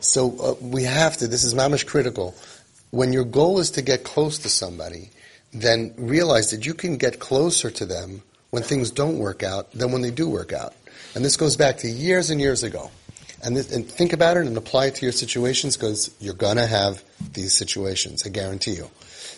So uh, we have to, this is mamish critical. When your goal is to get close to somebody, then realize that you can get closer to them when things don't work out than when they do work out. And this goes back to years and years ago. And, this, and think about it and apply it to your situations because you're going to have these situations, I guarantee you.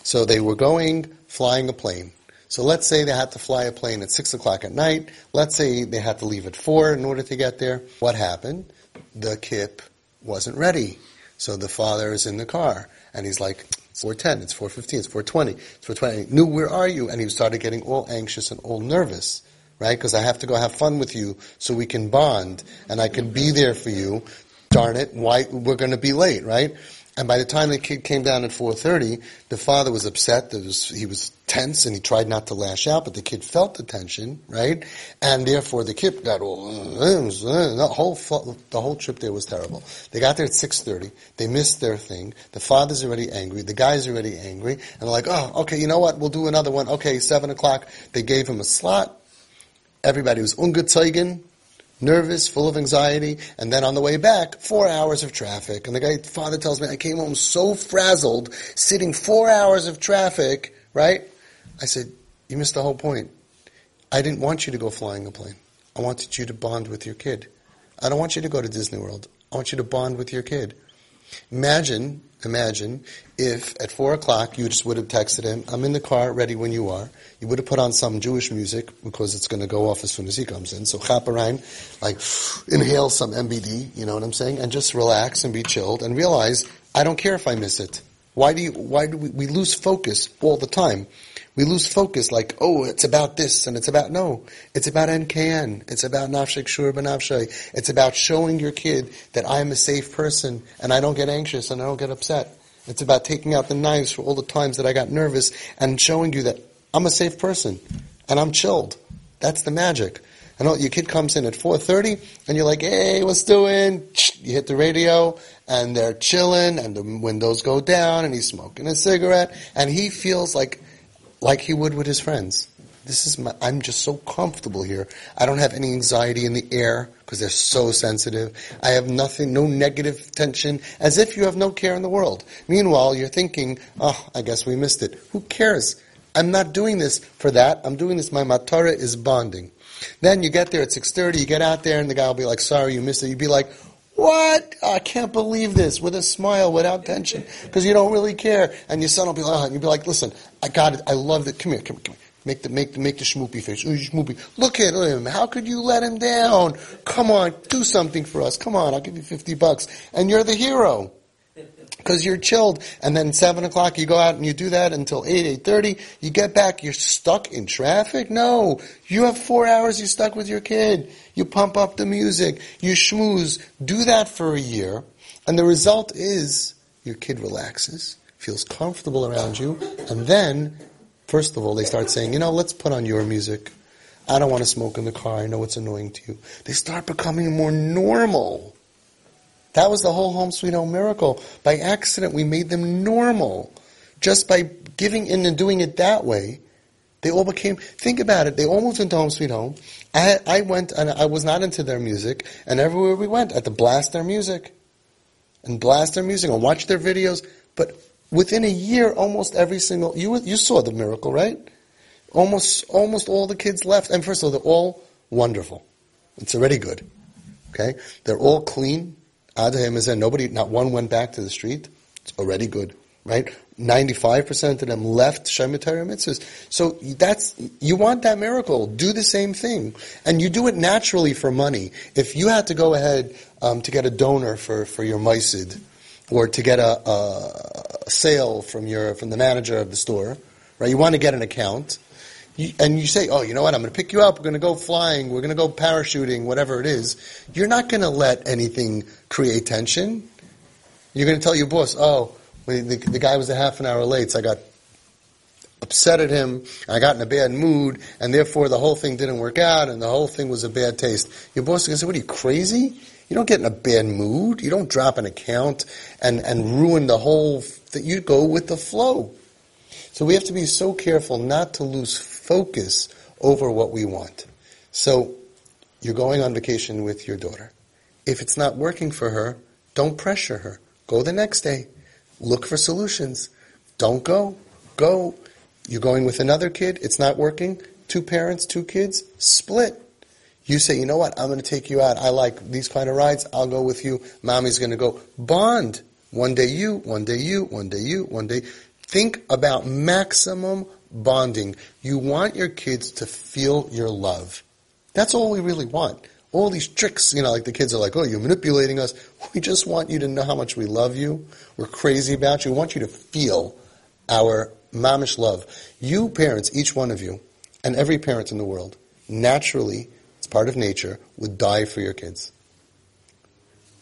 So they were going, flying a plane. So let's say they had to fly a plane at 6 o'clock at night. Let's say they had to leave at 4 in order to get there. What happened? The kip wasn't ready. So the father is in the car and he's like, it's 410, it's 415, it's 420, it's 420. New, where are you? And he started getting all anxious and all nervous, right? Because I have to go have fun with you so we can bond and I can be there for you. Darn it, why, we're going to be late, right? And by the time the kid came down at 4.30, the father was upset. Was, he was tense and he tried not to lash out, but the kid felt the tension, right? And therefore the kid got all, the whole, the whole trip there was terrible. They got there at 6.30. They missed their thing. The father's already angry. The guy's already angry. And they're like, oh, okay, you know what? We'll do another one. Okay, 7 o'clock. They gave him a slot. Everybody was ungezeugen nervous, full of anxiety, and then on the way back, four hours of traffic. And the guy, father tells me, I came home so frazzled, sitting four hours of traffic, right? I said, you missed the whole point. I didn't want you to go flying a plane. I wanted you to bond with your kid. I don't want you to go to Disney World. I want you to bond with your kid. Imagine, imagine if at four o'clock you just would have texted him, I'm in the car, ready when you are. You would have put on some Jewish music because it's going to go off as soon as he comes in. So chaperine, like inhale some MBD, you know what I'm saying, and just relax and be chilled and realize I don't care if I miss it. Why do you? Why do we, we lose focus all the time? We lose focus like, oh, it's about this and it's about, no. It's about NKN. It's about Nafshik Shur Benafshay. It's about showing your kid that I am a safe person and I don't get anxious and I don't get upset. It's about taking out the knives for all the times that I got nervous and showing you that I'm a safe person and I'm chilled. That's the magic. And your kid comes in at 4.30 and you're like, hey, what's doing? You hit the radio and they're chilling and the windows go down and he's smoking a cigarette and he feels like like he would with his friends. This is my, I'm just so comfortable here. I don't have any anxiety in the air because they're so sensitive. I have nothing, no negative tension, as if you have no care in the world. Meanwhile, you're thinking, oh, I guess we missed it. Who cares? I'm not doing this for that. I'm doing this. My matara is bonding. Then you get there at 6.30, you get out there and the guy will be like, sorry, you missed it. You'd be like, what? Oh, I can't believe this with a smile, without tension, because you don't really care. And your son will be like, oh, and you'll be like, listen, I got it. I love it. Come here, come here, come here. Make the make the make the schmoopy face. Ooh, schmoopy. Look at him. How could you let him down? Come on, do something for us. Come on, I'll give you fifty bucks, and you're the hero because you're chilled. And then seven o'clock, you go out and you do that until eight, eight thirty. You get back, you're stuck in traffic. No, you have four hours. You're stuck with your kid. You pump up the music. You schmooze. Do that for a year, and the result is your kid relaxes, feels comfortable around you, and then, first of all, they start saying, you know, let's put on your music. I don't want to smoke in the car. I know it's annoying to you. They start becoming more normal. That was the whole home sweet home miracle. By accident, we made them normal. Just by giving in and doing it that way, they all became, think about it, they all moved into home sweet home. I, I went and I was not into their music, and everywhere we went, I had to blast their music. And blast their music and watch their videos. But within a year, almost every single, you, you saw the miracle, right? Almost, almost all the kids left. And first of all, they're all wonderful. It's already good. Okay? They're all clean. Is there. Nobody, not one went back to the street. It's already good, right? 95% of them left Shemitah mitzvahs. So that's, you want that miracle. Do the same thing. And you do it naturally for money. If you had to go ahead um, to get a donor for, for your Maisid, or to get a, a, sale from your, from the manager of the store, right? You want to get an account. And you say, oh, you know what, I'm going to pick you up, we're going to go flying, we're going to go parachuting, whatever it is, you're not going to let anything create tension. You're going to tell your boss, oh, the, the guy was a half an hour late, so I got upset at him, I got in a bad mood, and therefore the whole thing didn't work out, and the whole thing was a bad taste. Your boss is going to say, what are you, crazy? You don't get in a bad mood. You don't drop an account and, and ruin the whole, that you go with the flow. So we have to be so careful not to lose focus over what we want. So you're going on vacation with your daughter. If it's not working for her, Don't pressure her. Go the next day. Look for solutions. Don't go. Go. You're going with another kid. It's not working. Two parents, two kids. Split. You say, you know what? I'm going to take you out. I like these kind of rides. I'll go with you. Mommy's going to go. Bond. One day you, one day you, one day you, one day. Think about maximum bonding. You want your kids to feel your love. That's all we really want. All these tricks, you know, like the kids are like, oh, you're manipulating us. We just want you to know how much we love you. We're crazy about you. We want you to feel our mamish love. You parents, each one of you, and every parent in the world, naturally, it's part of nature, would die for your kids.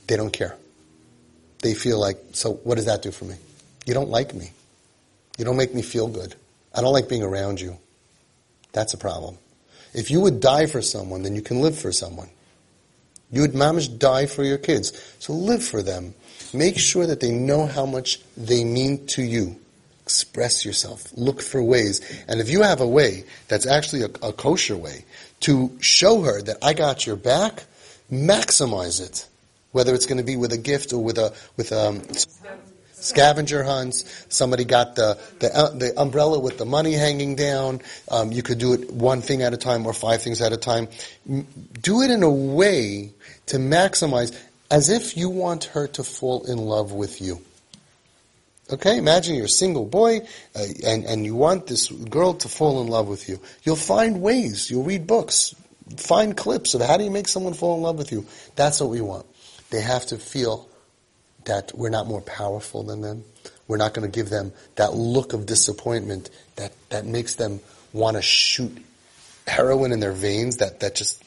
They don't care. They feel like, so what does that do for me? You don't like me. You don't make me feel good. I don't like being around you. That's a problem. If you would die for someone, then you can live for someone. You would mamish die for your kids. So live for them. Make sure that they know how much they mean to you. Express yourself. Look for ways. And if you have a way that's actually a, a kosher way to show her that I got your back, maximize it. Whether it's going to be with a gift or with a, with a, um, scavenger hunts. Somebody got the the, uh, the umbrella with the money hanging down. Um, you could do it one thing at a time or five things at a time. Do it in a way to maximize, as if you want her to fall in love with you. Okay, imagine you're a single boy uh, and, and you want this girl to fall in love with you. You'll find ways. You'll read books, find clips of how do you make someone fall in love with you. That's what we want. They have to feel that we're not more powerful than them. We're not going to give them that look of disappointment that, that makes them want to shoot heroin in their veins that, that just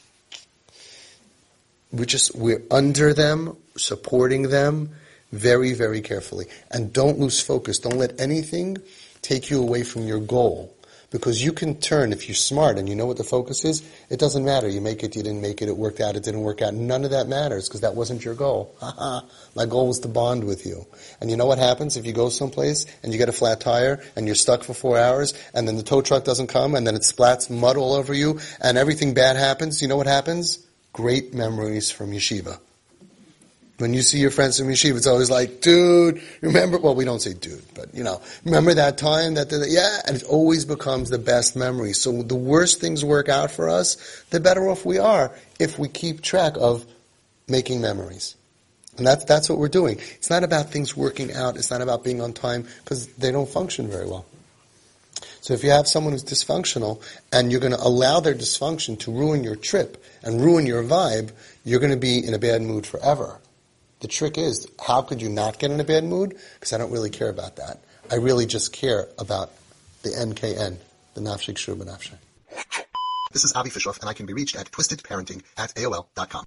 we're just we're under them, supporting them very, very carefully. And don't lose focus. Don't let anything take you away from your goal. Because you can turn, if you're smart and you know what the focus is, it doesn't matter. You make it, you didn't make it, it worked out, it didn't work out. None of that matters because that wasn't your goal. My goal was to bond with you. And you know what happens if you go someplace and you get a flat tire and you're stuck for four hours and then the tow truck doesn't come and then it splats mud all over you and everything bad happens? You know what happens? Great memories from yeshiva. When you see your friends from yeshiva, it's always like, dude, remember, well, we don't say dude, but you know, remember that time that, the, yeah, and it always becomes the best memory. So the worse things work out for us, the better off we are if we keep track of making memories. And that's, that's what we're doing. It's not about things working out. It's not about being on time because they don't function very well. So if you have someone who's dysfunctional and you're going to allow their dysfunction to ruin your trip and ruin your vibe, you're going to be in a bad mood forever. The trick is, how could you not get in a bad mood? Because I don't really care about that. I really just care about the NKN, the Nafshik Shur This is Avi Fishoff, and I can be reached at twistedparenting at AOL.com.